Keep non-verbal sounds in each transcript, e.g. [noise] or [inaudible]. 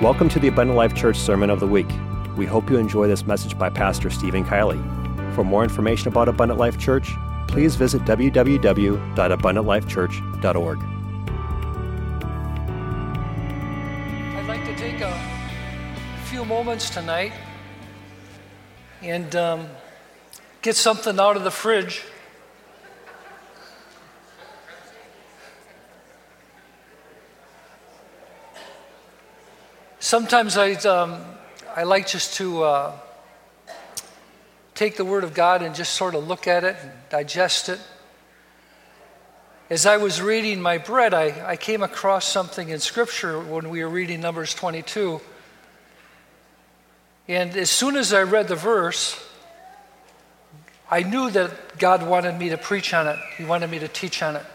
Welcome to the Abundant Life Church Sermon of the Week. We hope you enjoy this message by Pastor Steven Kielley. For more information about Abundant Life Church, please visit www.abundantlifechurch.org. I'd like to take a few moments tonight and um, get something out of the fridge. Sometimes I, um, I like just to uh, take the Word of God and just sort of look at it and digest it. As I was reading my bread, I, I came across something in Scripture when we were reading Numbers 22. And as soon as I read the verse, I knew that God wanted me to preach on it, He wanted me to teach on it.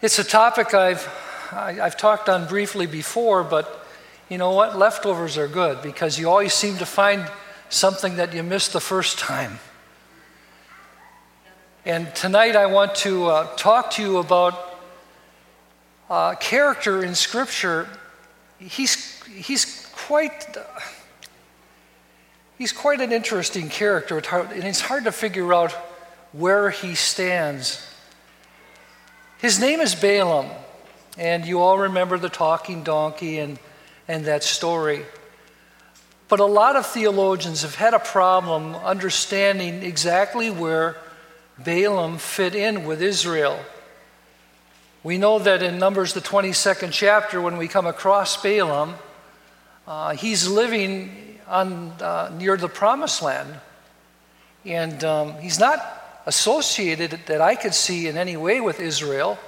It's a topic I've I, have talked on briefly before, but you know what? Leftovers are good because you always seem to find something that you missed the first time. And tonight I want to uh, talk to you about uh, character in Scripture. He's, he's quite. He's quite an interesting character, and it's hard to figure out where he stands. His name is Balaam. And you all remember the talking donkey and, and that story. But a lot of theologians have had a problem understanding exactly where Balaam fit in with Israel. We know that in Numbers, the 22nd chapter, when we come across Balaam, uh, he's living on, uh, near the promised land. And um, he's not associated that I could see in any way with Israel.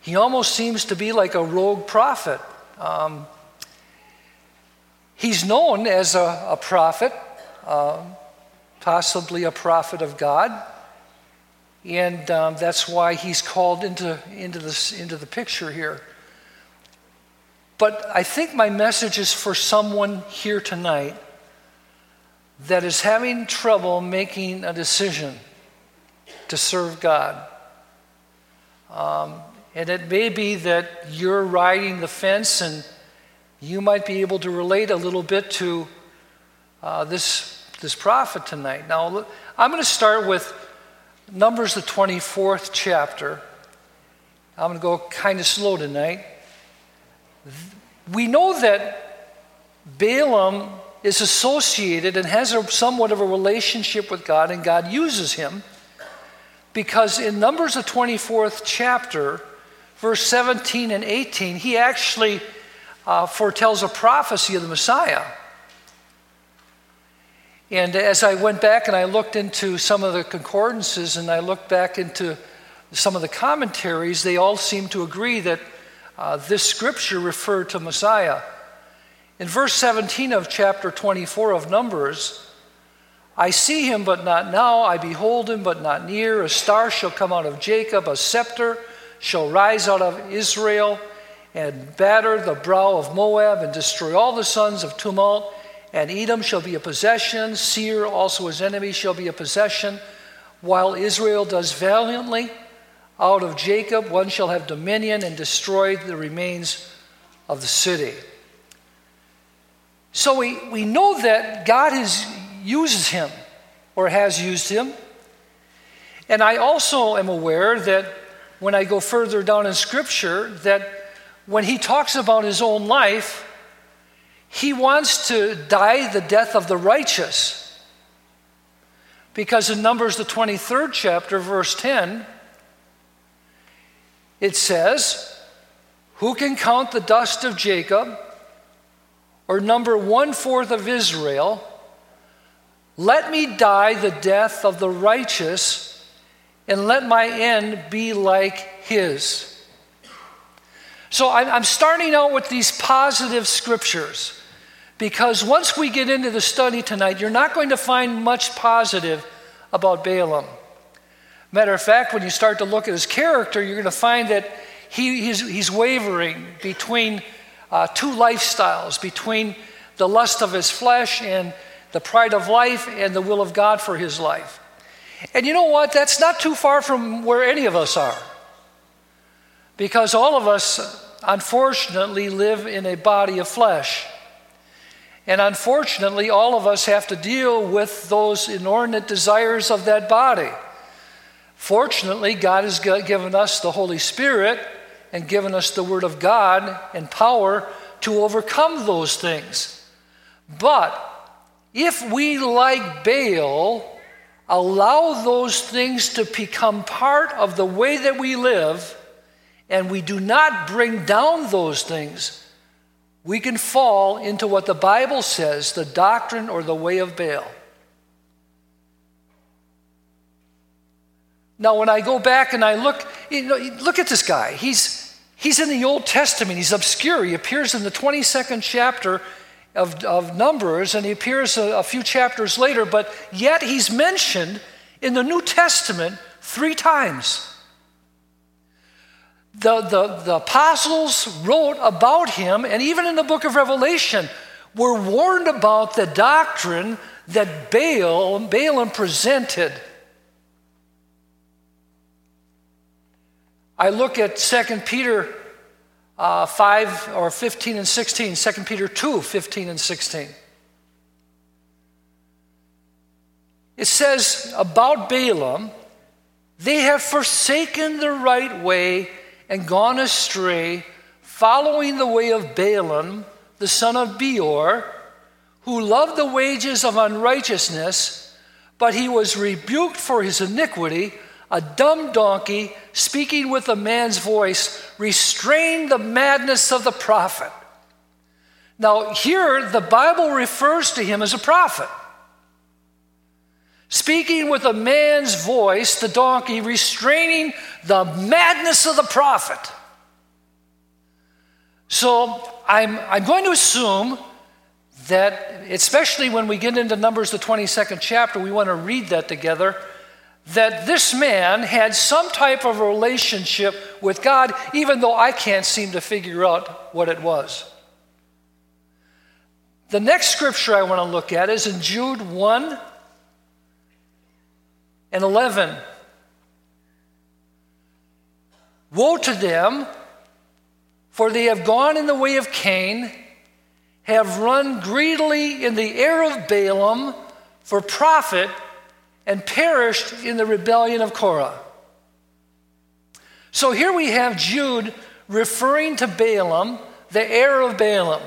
He almost seems to be like a rogue prophet. Um, he's known as a, a prophet, uh, possibly a prophet of God, and um, that's why he's called into, into, this, into the picture here. But I think my message is for someone here tonight that is having trouble making a decision to serve God. Um, and it may be that you're riding the fence and you might be able to relate a little bit to uh, this, this prophet tonight. Now, I'm going to start with Numbers, the 24th chapter. I'm going to go kind of slow tonight. We know that Balaam is associated and has a, somewhat of a relationship with God, and God uses him because in Numbers, the 24th chapter, verse 17 and 18, he actually uh, foretells a prophecy of the Messiah. And as I went back and I looked into some of the concordances and I looked back into some of the commentaries, they all seem to agree that uh, this scripture referred to Messiah. In verse 17 of chapter 24 of Numbers, I see him, but not now. I behold him, but not near. A star shall come out of Jacob, a scepter shall rise out of Israel and batter the brow of Moab and destroy all the sons of tumult. And Edom shall be a possession, Seir also his enemy shall be a possession. While Israel does valiantly, out of Jacob one shall have dominion and destroy the remains of the city. So we, we know that God has uses him or has used him. And I also am aware that when I go further down in Scripture that when he talks about his own life, he wants to die the death of the righteous. Because in Numbers, the 23rd chapter, verse 10, it says, Who can count the dust of Jacob or number one fourth of Israel? Let me die the death of the righteous and let my end be like his. So I'm starting out with these positive scriptures because once we get into the study tonight, you're not going to find much positive about Balaam. Matter of fact, when you start to look at his character, you're going to find that he, he's, he's wavering between uh, two lifestyles, between the lust of his flesh and the pride of life and the will of God for his life. And you know what? That's not too far from where any of us are. Because all of us, unfortunately, live in a body of flesh. And unfortunately, all of us have to deal with those inordinate desires of that body. Fortunately, God has given us the Holy Spirit and given us the Word of God and power to overcome those things. But if we, like Baal, allow those things to become part of the way that we live, and we do not bring down those things, we can fall into what the Bible says the doctrine or the way of Baal. Now, when I go back and I look, you know, look at this guy. He's, he's in the Old Testament. He's obscure. He appears in the 22nd chapter of, of Numbers, and he appears a, a few chapters later, but yet he's mentioned in the New Testament three times. The, the, the apostles wrote about him, and even in the book of Revelation, were warned about the doctrine that Baal, Balaam presented. I look at 2 Peter uh, 5 or 15 and 16, 2 Peter 2 15 and 16. It says about Balaam, they have forsaken the right way and gone astray, following the way of Balaam, the son of Beor, who loved the wages of unrighteousness, but he was rebuked for his iniquity a dumb donkey speaking with a man's voice restrained the madness of the prophet. Now, here the Bible refers to him as a prophet. Speaking with a man's voice, the donkey restraining the madness of the prophet. So I'm, I'm going to assume that, especially when we get into Numbers, the 22nd chapter, we want to read that together that this man had some type of relationship with God, even though I can't seem to figure out what it was. The next scripture I want to look at is in Jude 1 and 11. Woe to them, for they have gone in the way of Cain, have run greedily in the air of Balaam for profit and perished in the rebellion of Korah. So here we have Jude referring to Balaam, the heir of Balaam.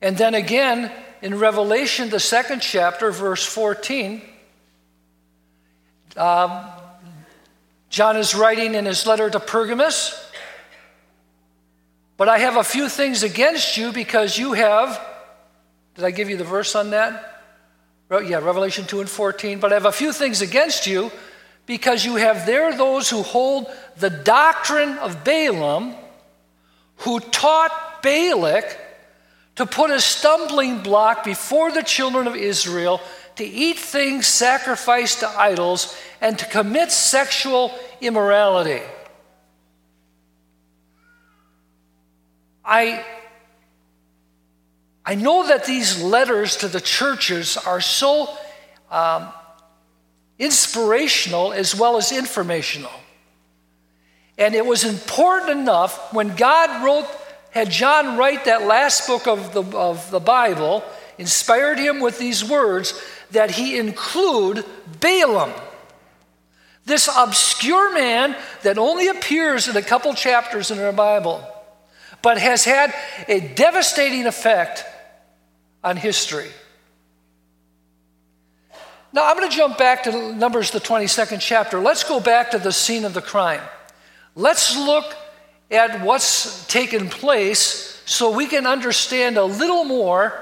And then again in Revelation, the second chapter, verse 14, um, John is writing in his letter to Pergamos. But I have a few things against you because you have, did I give you the verse on that? Yeah, Revelation 2 and 14. But I have a few things against you because you have there those who hold the doctrine of Balaam, who taught Balak to put a stumbling block before the children of Israel to eat things sacrificed to idols and to commit sexual immorality. I I know that these letters to the churches are so um, inspirational as well as informational. And it was important enough when God wrote, had John write that last book of the, of the Bible, inspired him with these words, that he include Balaam. This obscure man that only appears in a couple chapters in our Bible, but has had a devastating effect on history. Now, I'm going to jump back to Numbers, the 22nd chapter. Let's go back to the scene of the crime. Let's look at what's taken place so we can understand a little more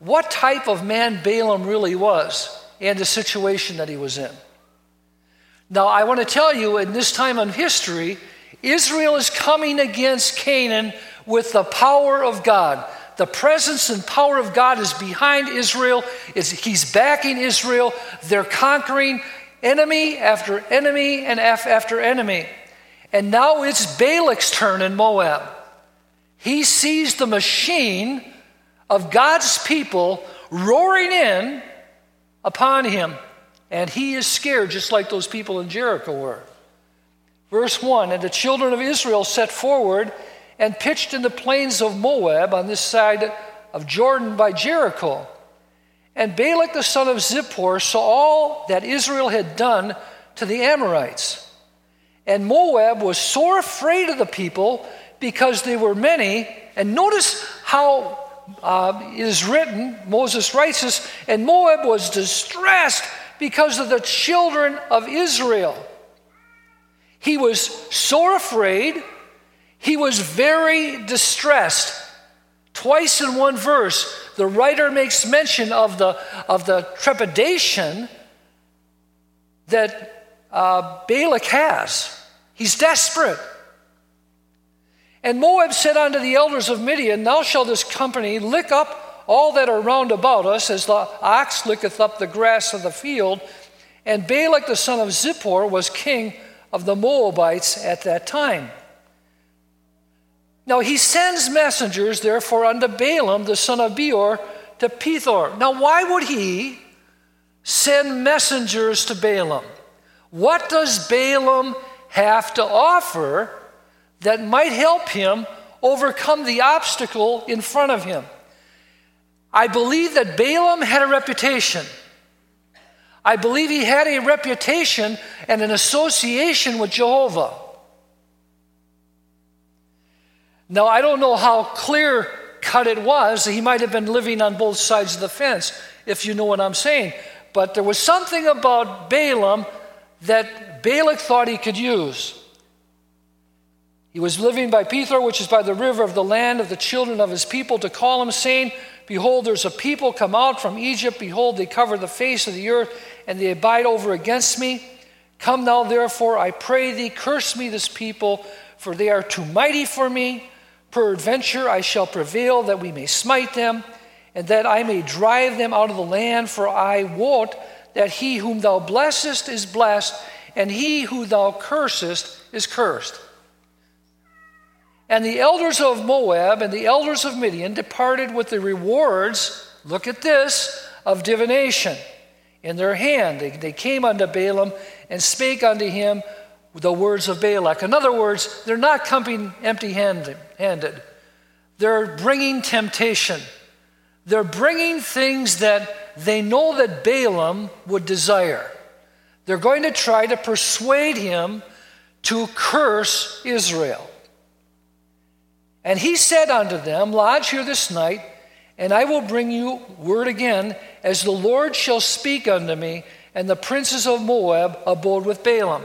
what type of man Balaam really was and the situation that he was in. Now, I want to tell you, in this time in history, Israel is coming against Canaan with the power of God the presence and power of God is behind Israel. Is he's backing Israel. They're conquering enemy after enemy and after enemy. And now it's Balak's turn in Moab. He sees the machine of God's people roaring in upon him. And he is scared, just like those people in Jericho were. Verse 1 And the children of Israel set forward and pitched in the plains of Moab on this side of Jordan by Jericho. And Balak the son of Zippor saw all that Israel had done to the Amorites. And Moab was sore afraid of the people because they were many. And notice how uh, it is written, Moses writes this, and Moab was distressed because of the children of Israel. He was sore afraid, he was very distressed. Twice in one verse, the writer makes mention of the, of the trepidation that uh, Balak has. He's desperate. And Moab said unto the elders of Midian, Now shall this company lick up all that are round about us, as the ox licketh up the grass of the field. And Balak the son of Zippor was king of the Moabites at that time. Now he sends messengers, therefore, unto Balaam the son of Beor to Pethor. Now, why would he send messengers to Balaam? What does Balaam have to offer that might help him overcome the obstacle in front of him? I believe that Balaam had a reputation. I believe he had a reputation and an association with Jehovah. Now, I don't know how clear cut it was. He might have been living on both sides of the fence, if you know what I'm saying. But there was something about Balaam that Balak thought he could use. He was living by Pethor, which is by the river of the land of the children of his people, to call him, saying, Behold, there's a people come out from Egypt. Behold, they cover the face of the earth, and they abide over against me. Come now, therefore, I pray thee, curse me this people, for they are too mighty for me. Peradventure I shall prevail that we may smite them, and that I may drive them out of the land, for I wot that he whom thou blessest is blessed, and he who thou cursest is cursed. And the elders of Moab and the elders of Midian departed with the rewards, look at this, of divination in their hand. They, they came unto Balaam and spake unto him the words of Balak. In other words, they're not coming empty handed. They're bringing temptation. They're bringing things that they know that Balaam would desire. They're going to try to persuade him to curse Israel. And he said unto them, Lodge here this night, and I will bring you word again, as the Lord shall speak unto me. And the princes of Moab abode with Balaam.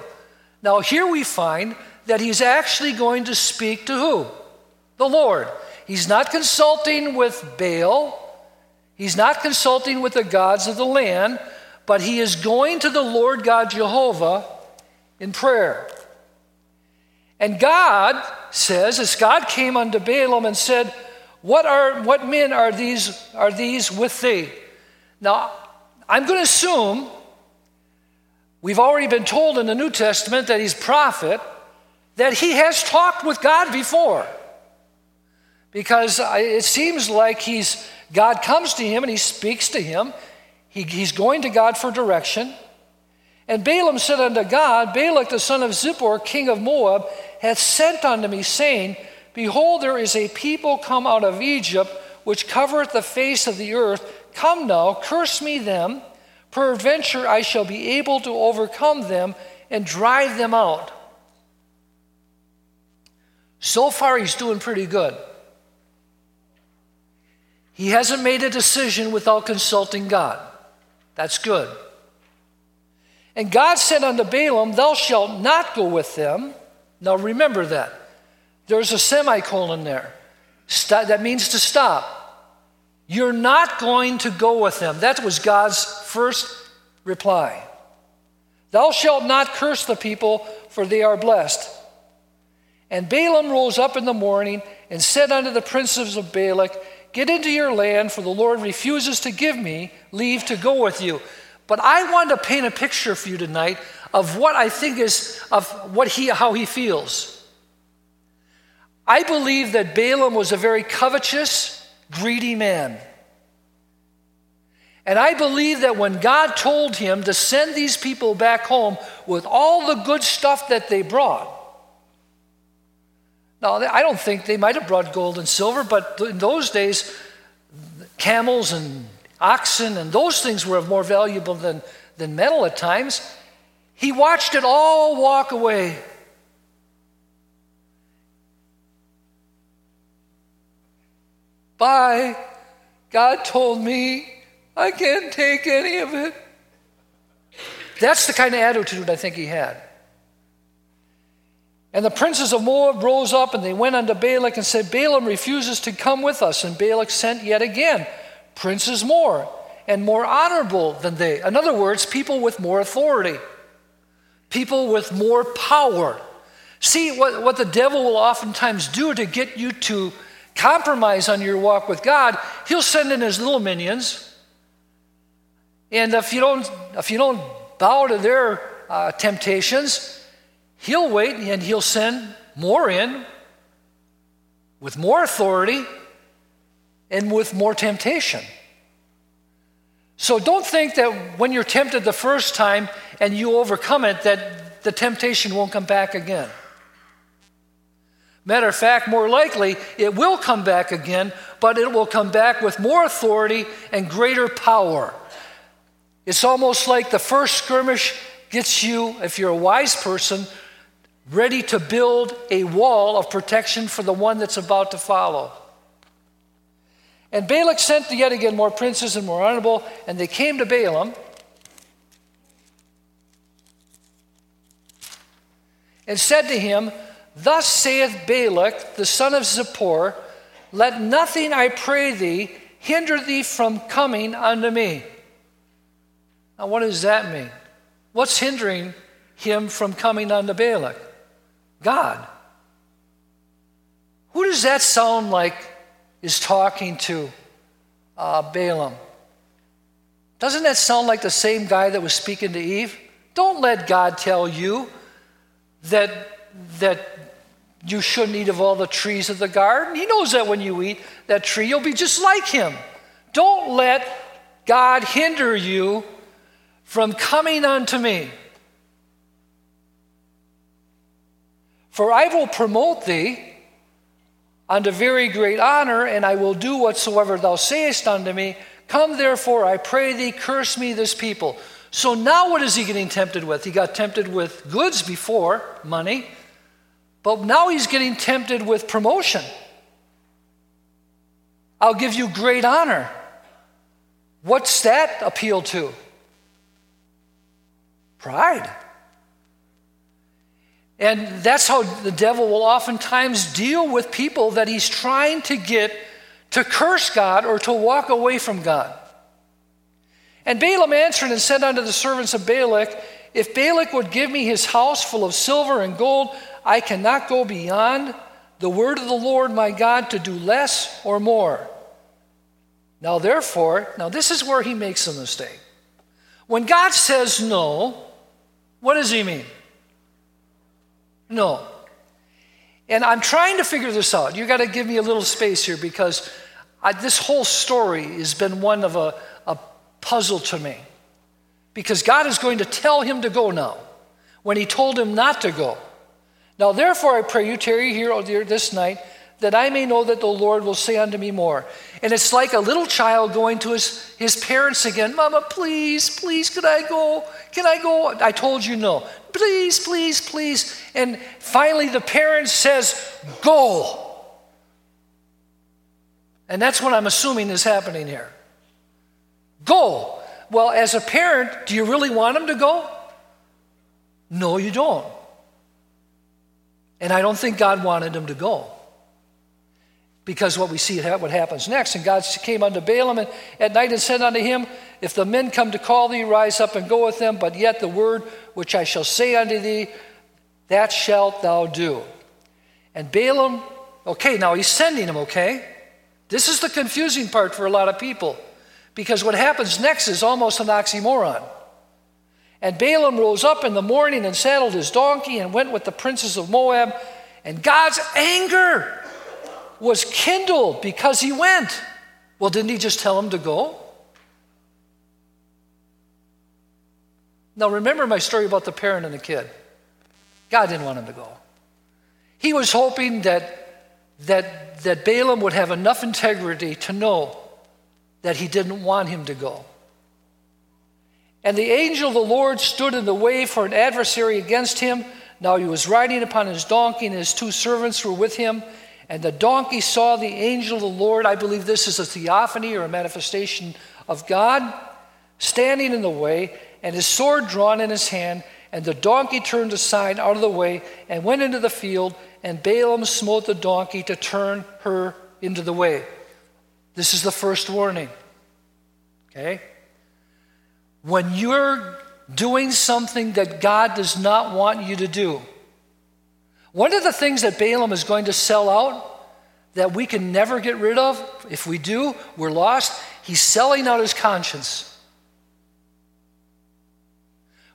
Now, here we find that he's actually going to speak to who? The Lord. He's not consulting with Baal, he's not consulting with the gods of the land, but he is going to the Lord God Jehovah in prayer. And God says, as God came unto Balaam and said, What are what men are these are these with thee? Now, I'm going to assume We've already been told in the New Testament that he's prophet, that he has talked with God before. Because it seems like he's, God comes to him and he speaks to him. He, he's going to God for direction. And Balaam said unto God, Balak the son of Zippor, king of Moab, hath sent unto me, saying, Behold, there is a people come out of Egypt, which covereth the face of the earth. Come now, curse me them Peradventure I shall be able to overcome them and drive them out. So far, he's doing pretty good. He hasn't made a decision without consulting God. That's good. And God said unto Balaam, Thou shalt not go with them. Now remember that. There's a semicolon there. that means to stop. You're not going to go with them. That was God's first reply. Thou shalt not curse the people, for they are blessed. And Balaam rose up in the morning and said unto the princes of Balak, Get into your land, for the Lord refuses to give me leave to go with you. But I want to paint a picture for you tonight of what I think is of what he how he feels. I believe that Balaam was a very covetous, greedy man. And I believe that when God told him to send these people back home with all the good stuff that they brought, Now, I don't think they might have brought gold and silver, but in those days, camels and oxen and those things were more valuable than, than metal at times. He watched it all walk away. Bye. God told me I can't take any of it. That's the kind of attitude I think he had. And the princes of Moab rose up and they went unto Balak and said, Balaam refuses to come with us. And Balak sent yet again princes more and more honorable than they. In other words, people with more authority, people with more power. See, what, what the devil will oftentimes do to get you to compromise on your walk with God, he'll send in his little minions. And if you don't, if you don't bow to their uh, temptations, He'll wait and he'll send more in with more authority and with more temptation. So don't think that when you're tempted the first time and you overcome it, that the temptation won't come back again. Matter of fact, more likely, it will come back again, but it will come back with more authority and greater power. It's almost like the first skirmish gets you, if you're a wise person, ready to build a wall of protection for the one that's about to follow. And Balak sent yet again more princes and more honorable, and they came to Balaam. And said to him, Thus saith Balak, the son of Zippor, Let nothing, I pray thee, hinder thee from coming unto me. Now, what does that mean? What's hindering him from coming unto Balak? God. Who does that sound like is talking to uh, Balaam? Doesn't that sound like the same guy that was speaking to Eve? Don't let God tell you that, that you shouldn't eat of all the trees of the garden. He knows that when you eat that tree, you'll be just like him. Don't let God hinder you from coming unto me. For I will promote thee unto very great honor, and I will do whatsoever thou sayest unto me. Come therefore, I pray thee, curse me this people. So now what is he getting tempted with? He got tempted with goods before, money, but now he's getting tempted with promotion. I'll give you great honor. What's that appeal to? Pride. And that's how the devil will oftentimes deal with people that he's trying to get to curse God or to walk away from God. And Balaam answered and said unto the servants of Balak, If Balak would give me his house full of silver and gold, I cannot go beyond the word of the Lord my God to do less or more. Now, therefore, now this is where he makes a mistake. When God says no, what does he mean? No. And I'm trying to figure this out. You got to give me a little space here because I, this whole story has been one of a, a puzzle to me. Because God is going to tell him to go now when he told him not to go. Now, therefore, I pray you, tarry here oh dear this night that I may know that the Lord will say unto me more. And it's like a little child going to his, his parents again Mama, please, please, can I go? Can I go? I told you no. Please, please, please. And finally, the parent says, Go. And that's what I'm assuming is happening here. Go. Well, as a parent, do you really want him to go? No, you don't. And I don't think God wanted him to go because what we see what happens next. And God came unto Balaam at night and said unto him, If the men come to call thee, rise up and go with them, but yet the word which I shall say unto thee, that shalt thou do. And Balaam, okay, now he's sending him, okay? This is the confusing part for a lot of people because what happens next is almost an oxymoron. And Balaam rose up in the morning and saddled his donkey and went with the princes of Moab, and God's anger was kindled because he went. Well, didn't he just tell him to go? Now, remember my story about the parent and the kid. God didn't want him to go. He was hoping that, that, that Balaam would have enough integrity to know that he didn't want him to go. And the angel of the Lord stood in the way for an adversary against him. Now he was riding upon his donkey, and his two servants were with him. And the donkey saw the angel of the Lord. I believe this is a theophany or a manifestation of God, standing in the way, and his sword drawn in his hand. And the donkey turned aside out of the way and went into the field, and Balaam smote the donkey to turn her into the way. This is the first warning. Okay? When you're doing something that God does not want you to do, one of the things that Balaam is going to sell out that we can never get rid of, if we do, we're lost. He's selling out his conscience.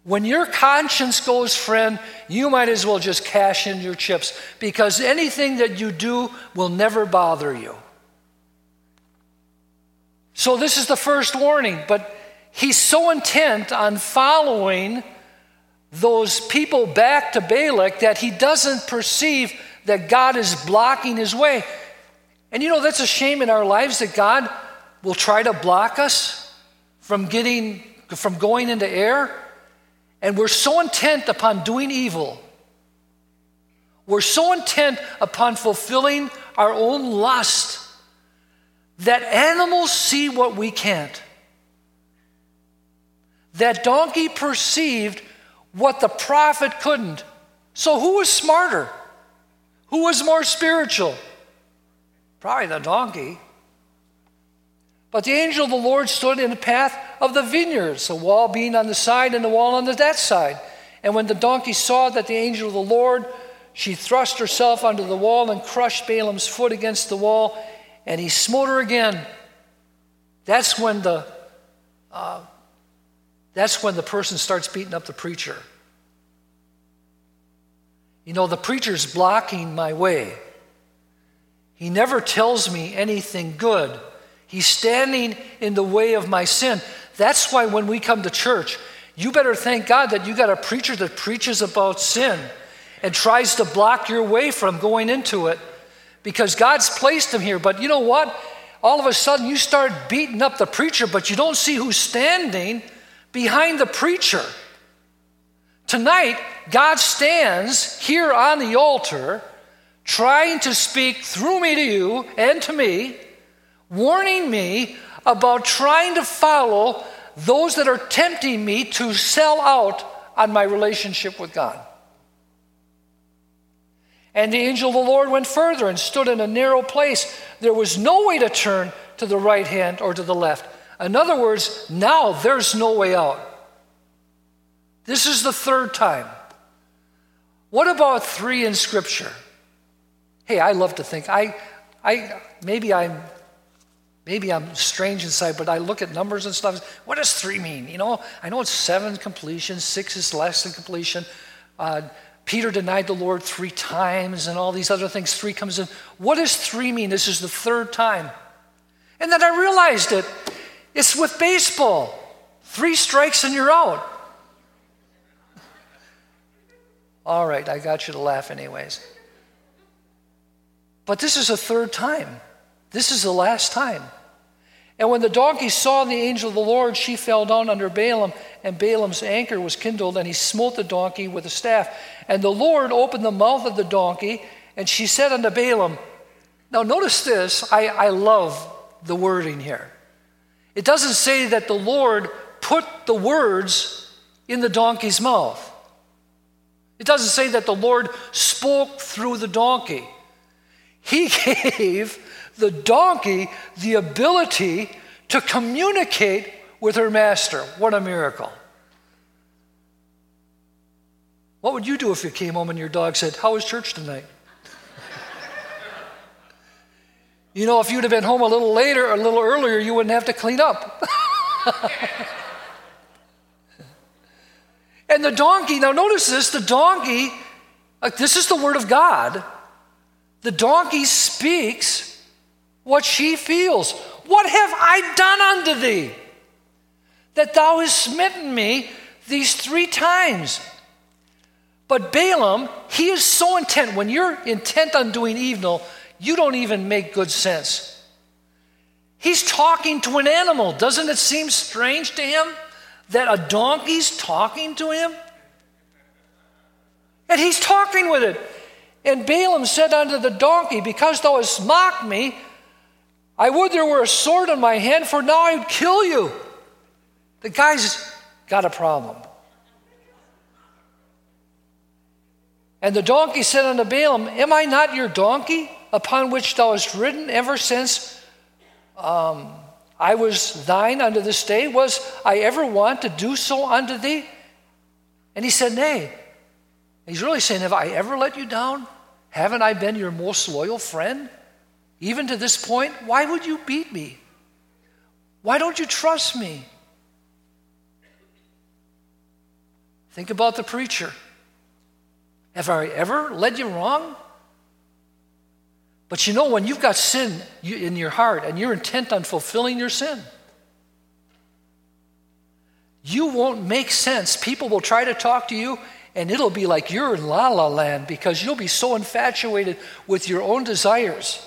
When your conscience goes, friend, you might as well just cash in your chips because anything that you do will never bother you. So, this is the first warning, but he's so intent on following those people back to Balak that he doesn't perceive that God is blocking his way. And you know, that's a shame in our lives that God will try to block us from getting, from going into air. And we're so intent upon doing evil. We're so intent upon fulfilling our own lust that animals see what we can't. That donkey perceived what the prophet couldn't. So, who was smarter? Who was more spiritual? Probably the donkey. But the angel of the Lord stood in the path of the vineyards, the wall being on the side and the wall on the that side. And when the donkey saw that the angel of the Lord, she thrust herself under the wall and crushed Balaam's foot against the wall and he smote her again. That's when the uh, that's when the person starts beating up the preacher. You know, the preacher's blocking my way. He never tells me anything good. He's standing in the way of my sin. That's why when we come to church, you better thank God that you got a preacher that preaches about sin and tries to block your way from going into it because God's placed him here. But you know what? All of a sudden, you start beating up the preacher, but you don't see who's standing behind the preacher. Tonight, God stands here on the altar trying to speak through me to you and to me, warning me about trying to follow those that are tempting me to sell out on my relationship with God. And the angel of the Lord went further and stood in a narrow place. There was no way to turn to the right hand or to the left. In other words, now there's no way out. This is the third time. What about three in Scripture? Hey, I love to think. I, I, maybe I'm, maybe I'm strange inside, but I look at numbers and stuff. What does three mean? You know, I know it's seven completion, six is less than completion. Uh, Peter denied the Lord three times and all these other things. Three comes in. What does three mean? This is the third time. And then I realized it. It's with baseball. Three strikes and you're out. All right, I got you to laugh anyways. But this is the third time. This is the last time. And when the donkey saw the angel of the Lord, she fell down under Balaam, and Balaam's anger was kindled, and he smote the donkey with a staff. And the Lord opened the mouth of the donkey, and she said unto Balaam, Now notice this, I, I love the wording here. It doesn't say that the Lord put the words in the donkey's mouth. It doesn't say that the Lord spoke through the donkey. He [laughs] gave the donkey the ability to communicate with her master. What a miracle. What would you do if you came home and your dog said, How was church tonight? You know, if you'd have been home a little later or a little earlier, you wouldn't have to clean up. [laughs] and the donkey, now notice this the donkey, like this is the word of God. The donkey speaks what she feels. What have I done unto thee? That thou hast smitten me these three times. But Balaam, he is so intent. When you're intent on doing evil, you don't even make good sense. He's talking to an animal. Doesn't it seem strange to him that a donkey's talking to him? And he's talking with it. And Balaam said unto the donkey, Because thou hast mocked me, I would there were a sword in my hand, for now I would kill you. The guy's got a problem. And the donkey said unto Balaam, Am I not your donkey upon which thou hast ridden ever since um, I was thine unto this day? Was I ever wont to do so unto thee? And he said, Nay. He's really saying, Have I ever let you down? Haven't I been your most loyal friend? Even to this point, why would you beat me? Why don't you trust me? Think about the preacher. Have I ever led you wrong? But you know, when you've got sin in your heart and you're intent on fulfilling your sin, you won't make sense. People will try to talk to you, and it'll be like you're in la la land because you'll be so infatuated with your own desires.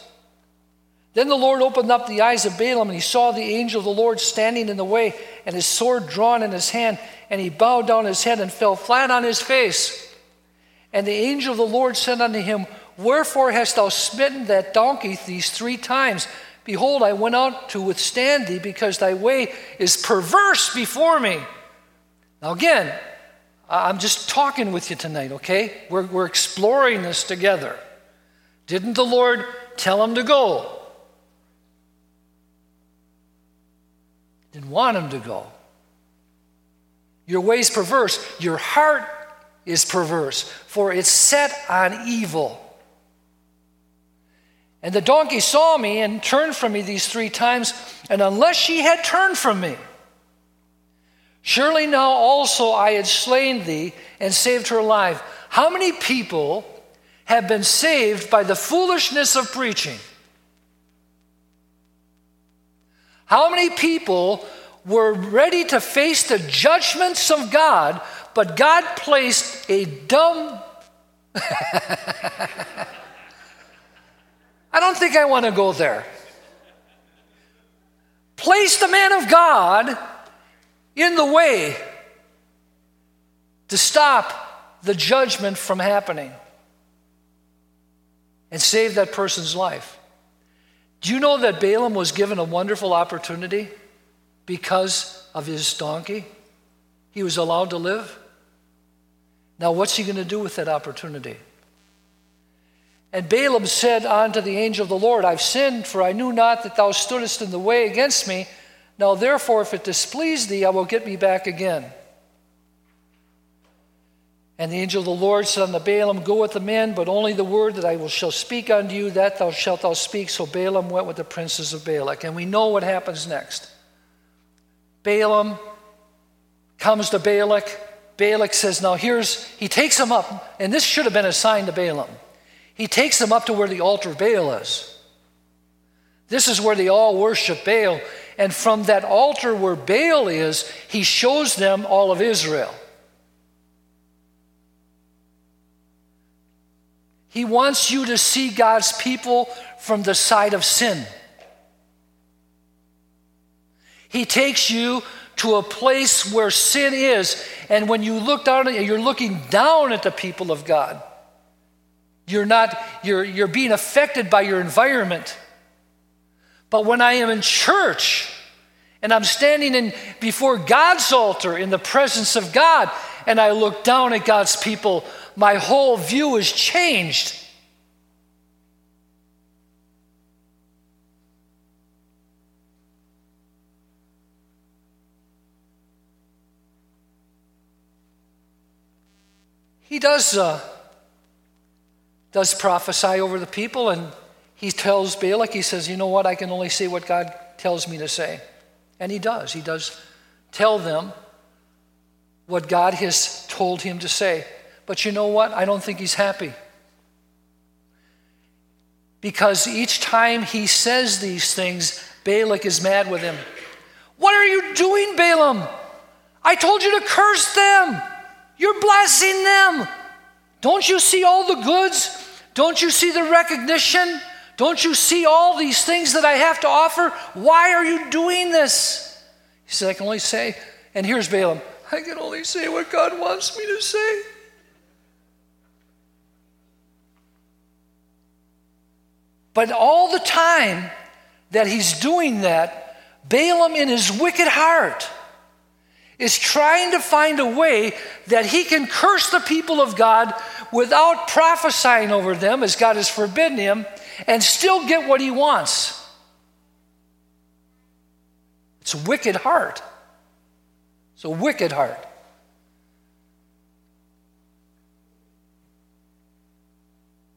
Then the Lord opened up the eyes of Balaam, and he saw the angel of the Lord standing in the way, and his sword drawn in his hand, and he bowed down his head and fell flat on his face. And the angel of the Lord said unto him, Wherefore hast thou smitten that donkey these three times? Behold, I went out to withstand thee, because thy way is perverse before me. Now, again, I'm just talking with you tonight, okay? We're, we're exploring this together. Didn't the Lord tell him to go? Didn't want him to go. Your way's perverse. Your heart is perverse, for it's set on evil. And the donkey saw me and turned from me these three times, and unless she had turned from me, surely now also I had slain thee and saved her life. How many people have been saved by the foolishness of preaching? How many people were ready to face the judgments of God, but God placed a dumb. [laughs] [laughs] I don't think I want to go there. Place the man of God in the way to stop the judgment from happening and save that person's life. Do you know that Balaam was given a wonderful opportunity because of his donkey? He was allowed to live. Now, what's he going to do with that opportunity? And Balaam said unto the angel of the Lord, I've sinned, for I knew not that thou stoodest in the way against me. Now, therefore, if it displease thee, I will get me back again. And the angel of the Lord said unto Balaam, Go with the men, but only the word that I will shall speak unto you, that thou shalt thou speak. So Balaam went with the princes of Balak. And we know what happens next. Balaam comes to Balak. Balak says, Now here's, he takes him up, and this should have been a sign to Balaam. He takes them up to where the altar of Baal is. This is where they all worship Baal. And from that altar where Baal is, he shows them all of Israel. He wants you to see God's people from the side of sin. He takes you to a place where sin is, and when you look down, you're looking down at the people of God. You're not, you're, you're being affected by your environment. But when I am in church and I'm standing in before God's altar in the presence of God, and I look down at God's people, my whole view is changed. He does, uh, does prophesy over the people, and he tells Balak, he says, You know what? I can only say what God tells me to say. And he does. He does tell them what God has told him to say. But you know what? I don't think he's happy. Because each time he says these things, Balak is mad with him. What are you doing, Balaam? I told you to curse them. You're blessing them. Don't you see all the goods? Don't you see the recognition? Don't you see all these things that I have to offer? Why are you doing this? He said, I can only say, and here's Balaam, I can only say what God wants me to say. But all the time that he's doing that, Balaam, in his wicked heart, is trying to find a way that he can curse the people of God without prophesying over them, as God has forbidden him, and still get what he wants. It's a wicked heart. It's a wicked heart.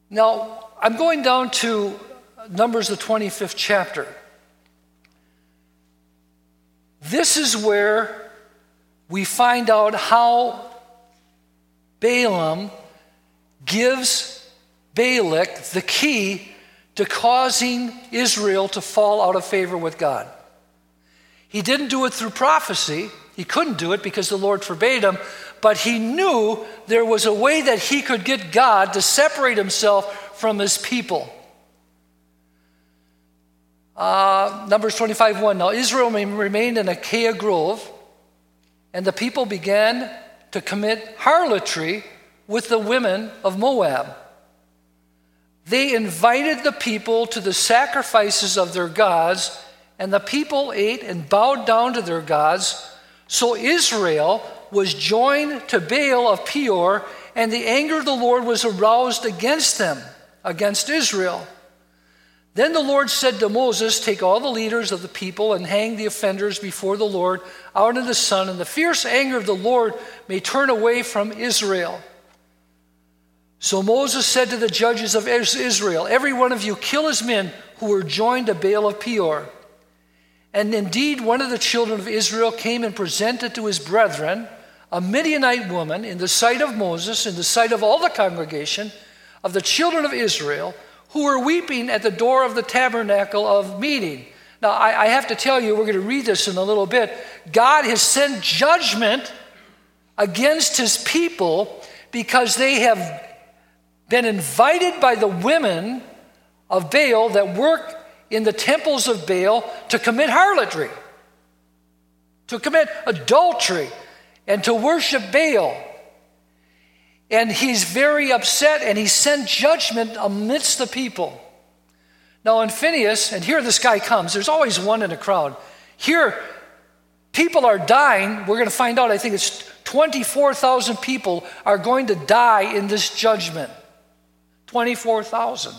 Now, I'm going down to Numbers, the 25th chapter. This is where we find out how Balaam gives Balak the key to causing Israel to fall out of favor with God. He didn't do it through prophecy. He couldn't do it because the Lord forbade him, but he knew there was a way that he could get God to separate himself from his people. Uh, Numbers 25 1. Now Israel remained in Acacia Grove and the people began to commit harlotry with the women of Moab. They invited the people to the sacrifices of their gods, and the people ate and bowed down to their gods. So Israel was joined to Baal of Peor, and the anger of the Lord was aroused against them, against Israel. Then the Lord said to Moses, Take all the leaders of the people and hang the offenders before the Lord out in the sun, and the fierce anger of the Lord may turn away from Israel. So Moses said to the judges of Israel, Every one of you kill his men who were joined to Baal of Peor. And indeed, one of the children of Israel came and presented to his brethren a Midianite woman in the sight of Moses, in the sight of all the congregation of the children of Israel who were weeping at the door of the tabernacle of meeting. Now, I, I have to tell you, we're going to read this in a little bit. God has sent judgment against his people because they have been invited by the women of Baal that work in the temples of Baal to commit harlotry, to commit adultery, and to worship Baal. And he's very upset and he sent judgment amidst the people. Now, in Phinehas, and here this guy comes, there's always one in a crowd. Here, people are dying. We're going to find out, I think it's 24,000 people are going to die in this judgment. 24,000.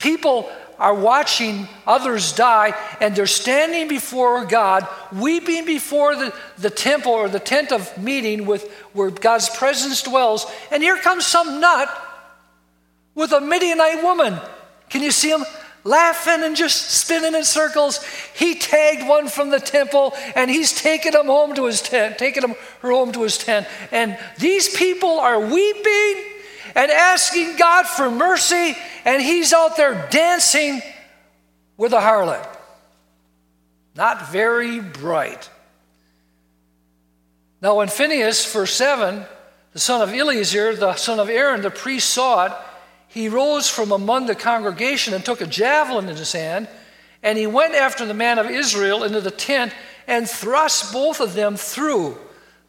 People are watching others die and they're standing before God, weeping before the, the temple or the tent of meeting with where God's presence dwells. And here comes some nut with a Midianite woman. Can you see him? Laughing and just spinning in circles. He tagged one from the temple and he's taking him home to his tent, taking him her home to his tent. And these people are weeping and asking God for mercy, and he's out there dancing with a harlot. Not very bright. Now, when Phinehas, verse 7, the son of Eleazar, the son of Aaron, the priest, saw it, he rose from among the congregation and took a javelin in his hand, and he went after the man of Israel into the tent and thrust both of them through,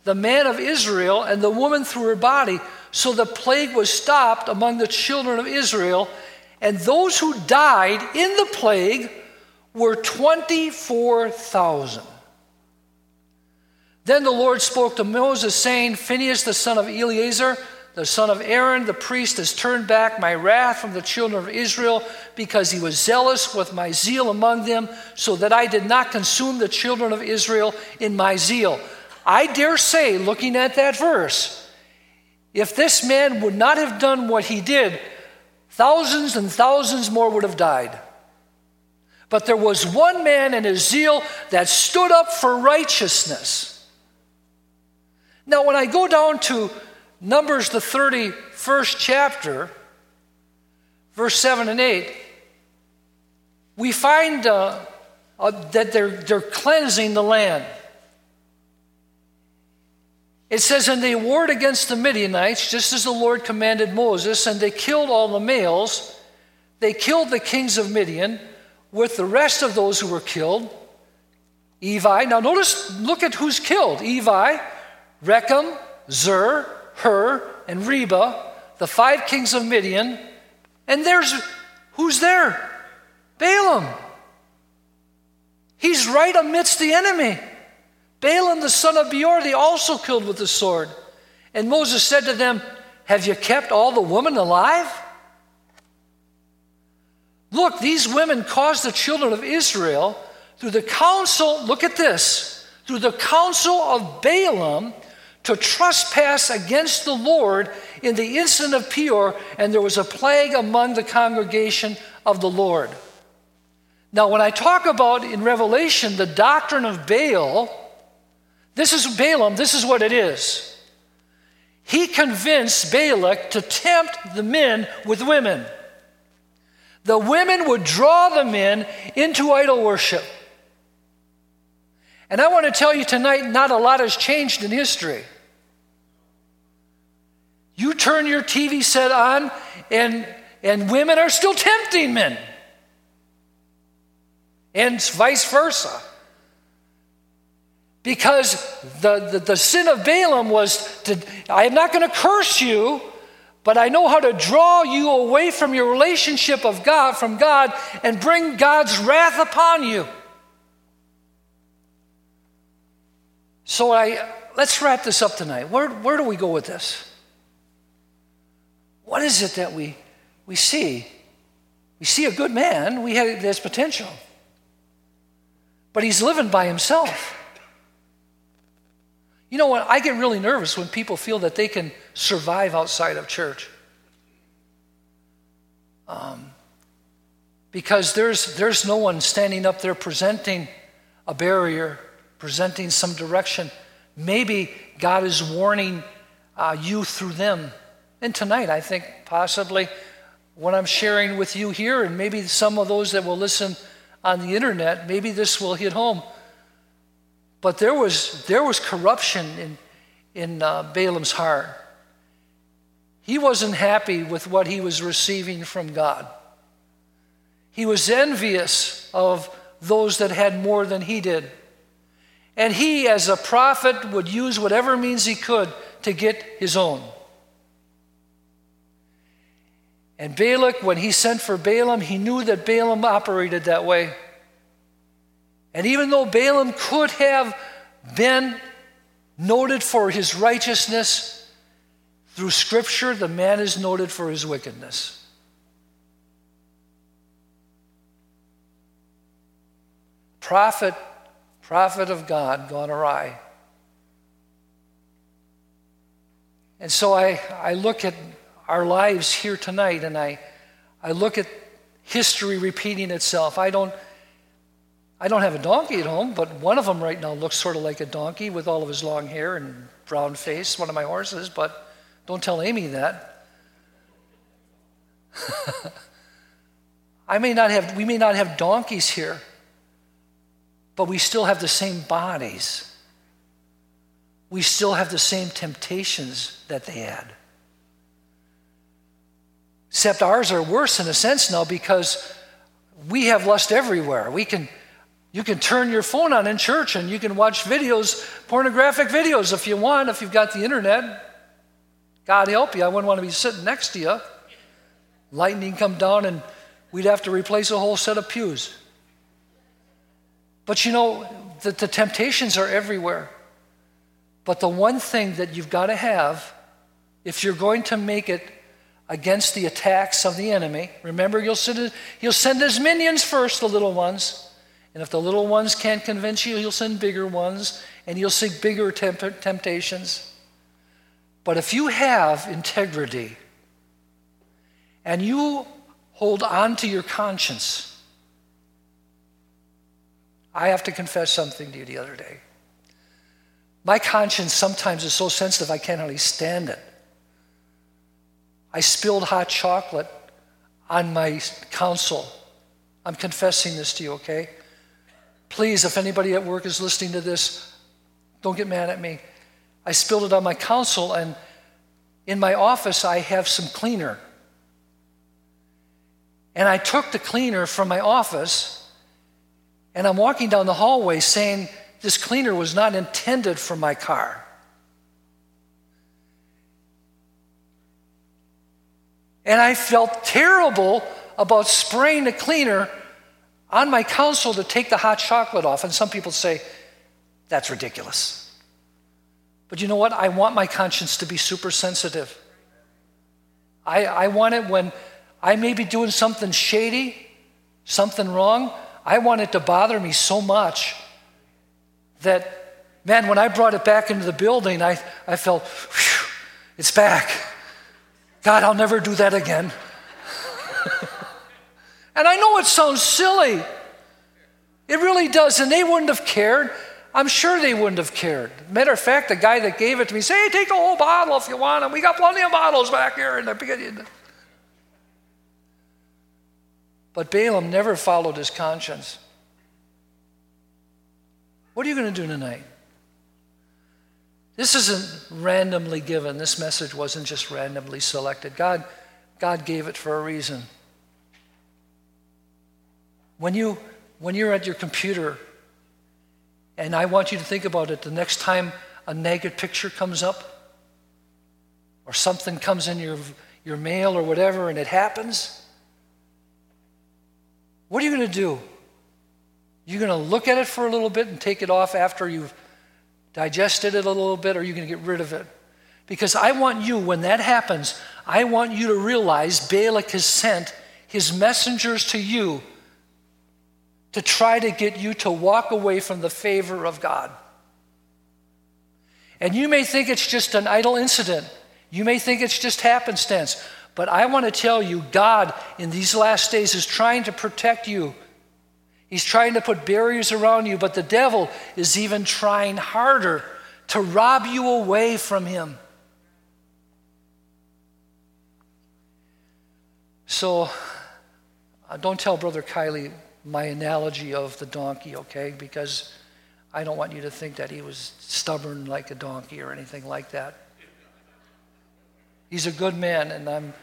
the man of Israel and the woman through her body so the plague was stopped among the children of Israel, and those who died in the plague were 24,000. Then the Lord spoke to Moses, saying, Phinehas, the son of Eleazar, the son of Aaron, the priest, has turned back my wrath from the children of Israel because he was zealous with my zeal among them, so that I did not consume the children of Israel in my zeal. I dare say, looking at that verse, if this man would not have done what he did, thousands and thousands more would have died. But there was one man in his zeal that stood up for righteousness. Now, when I go down to Numbers, the 31st chapter, verse 7 and 8, we find uh, uh, that they're, they're cleansing the land. It says, And they warred against the Midianites, just as the Lord commanded Moses, and they killed all the males. They killed the kings of Midian with the rest of those who were killed. Evi, now notice, look at who's killed Evi, Rekem, Zur, Hur, and Reba, the five kings of Midian. And there's who's there? Balaam. He's right amidst the enemy. Balaam the son of Beor, they also killed with the sword. And Moses said to them, Have you kept all the women alive? Look, these women caused the children of Israel through the counsel, look at this, through the counsel of Balaam to trespass against the Lord in the incident of Peor, and there was a plague among the congregation of the Lord. Now, when I talk about in Revelation the doctrine of Baal, this is Balaam, this is what it is. He convinced Balak to tempt the men with women. The women would draw the men into idol worship. And I want to tell you tonight, not a lot has changed in history. You turn your TV set on, and, and women are still tempting men and vice versa. Because the, the, the, sin of Balaam was to, I am not going to curse you, but I know how to draw you away from your relationship of God, from God, and bring God's wrath upon you. So I let's wrap this up tonight. Where, where do we go with this? What is it that we, we see? We see a good man, we have this potential but he's living by himself. You know what? I get really nervous when people feel that they can survive outside of church. Um, because there's, there's no one standing up there presenting a barrier, presenting some direction. Maybe God is warning uh, you through them. And tonight, I think possibly what I'm sharing with you here, and maybe some of those that will listen on the internet, maybe this will hit home. But there was, there was corruption in, in uh, Balaam's heart. He wasn't happy with what he was receiving from God. He was envious of those that had more than he did. And he, as a prophet, would use whatever means he could to get his own. And Balak, when he sent for Balaam, he knew that Balaam operated that way. And even though Balaam could have been noted for his righteousness, through Scripture, the man is noted for his wickedness. Prophet, prophet of God gone awry. And so I, I look at our lives here tonight, and I, I look at history repeating itself. I don't, I don't have a donkey at home, but one of them right now looks sort of like a donkey with all of his long hair and brown face, one of my horses, but don't tell Amy that. [laughs] I may not have, we may not have donkeys here, but we still have the same bodies. We still have the same temptations that they had. Except ours are worse in a sense now because we have lust everywhere. We can, you can turn your phone on in church and you can watch videos, pornographic videos if you want, if you've got the internet. God help you, I wouldn't want to be sitting next to you. Lightning come down and we'd have to replace a whole set of pews. But you know, the, the temptations are everywhere. But the one thing that you've got to have, if you're going to make it against the attacks of the enemy. Remember, you'll send, he'll send his minions first, the little ones. And if the little ones can't convince you, he'll send bigger ones, and you'll seek bigger temp- temptations. But if you have integrity and you hold on to your conscience, I have to confess something to you the other day. My conscience sometimes is so sensitive I can't hardly stand it. I spilled hot chocolate on my counsel. I'm confessing this to you, okay? Please, if anybody at work is listening to this, don't get mad at me. I spilled it on my console, and in my office, I have some cleaner. And I took the cleaner from my office, and I'm walking down the hallway saying, This cleaner was not intended for my car. And I felt terrible about spraying the cleaner on my counsel to take the hot chocolate off. And some people say, That's ridiculous. But you know what? I want my conscience to be super sensitive. I, I want it when I may be doing something shady, something wrong. I want it to bother me so much that, man, when I brought it back into the building, I, I felt, it's back. God, I'll never do that again. And I know it sounds silly. It really does. And they wouldn't have cared. I'm sure they wouldn't have cared. Matter of fact, the guy that gave it to me said, hey, take the whole bottle if you want, and we got plenty of bottles back here in the beginning. But Balaam never followed his conscience. What are you going to do tonight? This isn't randomly given. This message wasn't just randomly selected. God, God gave it for a reason. When, you, when you're at your computer and I want you to think about it the next time a naked picture comes up or something comes in your, your mail or whatever and it happens. What are you going to do? You're going to look at it for a little bit and take it off after you've digested it a little bit, or you're you going to get rid of it? Because I want you, when that happens, I want you to realize Balak has sent his messengers to you to try to get you to walk away from the favor of God. And you may think it's just an idle incident. You may think it's just happenstance. But I want to tell you, God in these last days is trying to protect you. He's trying to put barriers around you, but the devil is even trying harder to rob you away from Him. So, uh, don't tell Brother Kielley my analogy of the donkey, okay? Because I don't want you to think that he was stubborn like a donkey or anything like that. He's a good man, and I'm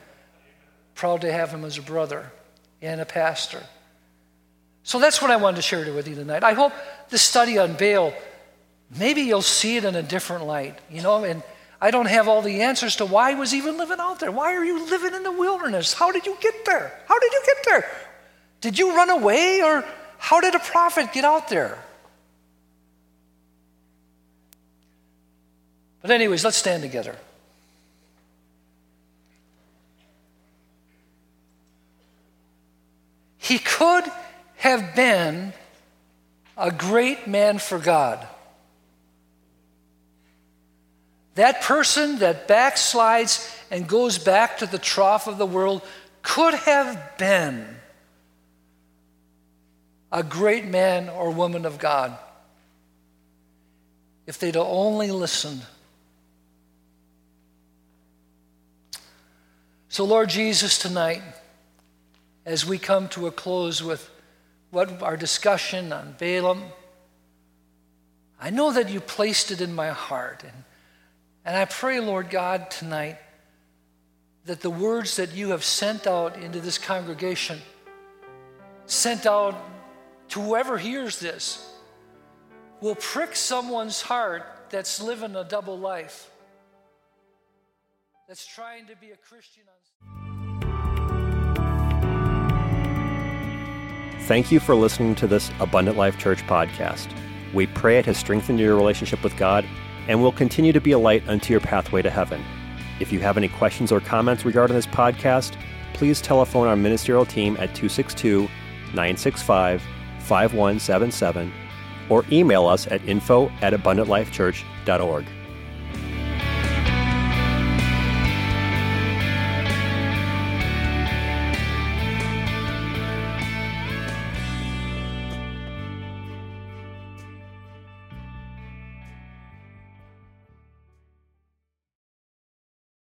proud to have him as a brother and a pastor. So that's what I wanted to share with you tonight. I hope the study on Baal, maybe you'll see it in a different light, you know, and I don't have all the answers to why he was even living out there. Why are you living in the wilderness? How did you get there? How did you get there? Did you run away, or how did a prophet get out there? But, anyways, let's stand together. He could have been a great man for God. That person that backslides and goes back to the trough of the world could have been a great man or woman of God if they'd only listened. So, Lord Jesus, tonight, as we come to a close with what our discussion on Balaam, I know that you placed it in my heart. And, and I pray, Lord God, tonight, that the words that you have sent out into this congregation, sent out to whoever hears this will prick someone's heart that's living a double life, that's trying to be a Christian. Thank you for listening to this Abundant Life Church podcast. We pray it has strengthened your relationship with God and will continue to be a light unto your pathway to heaven. If you have any questions or comments regarding this podcast, please telephone our ministerial team at 262 965 5177 or email us at info at abundantlifechurch.org.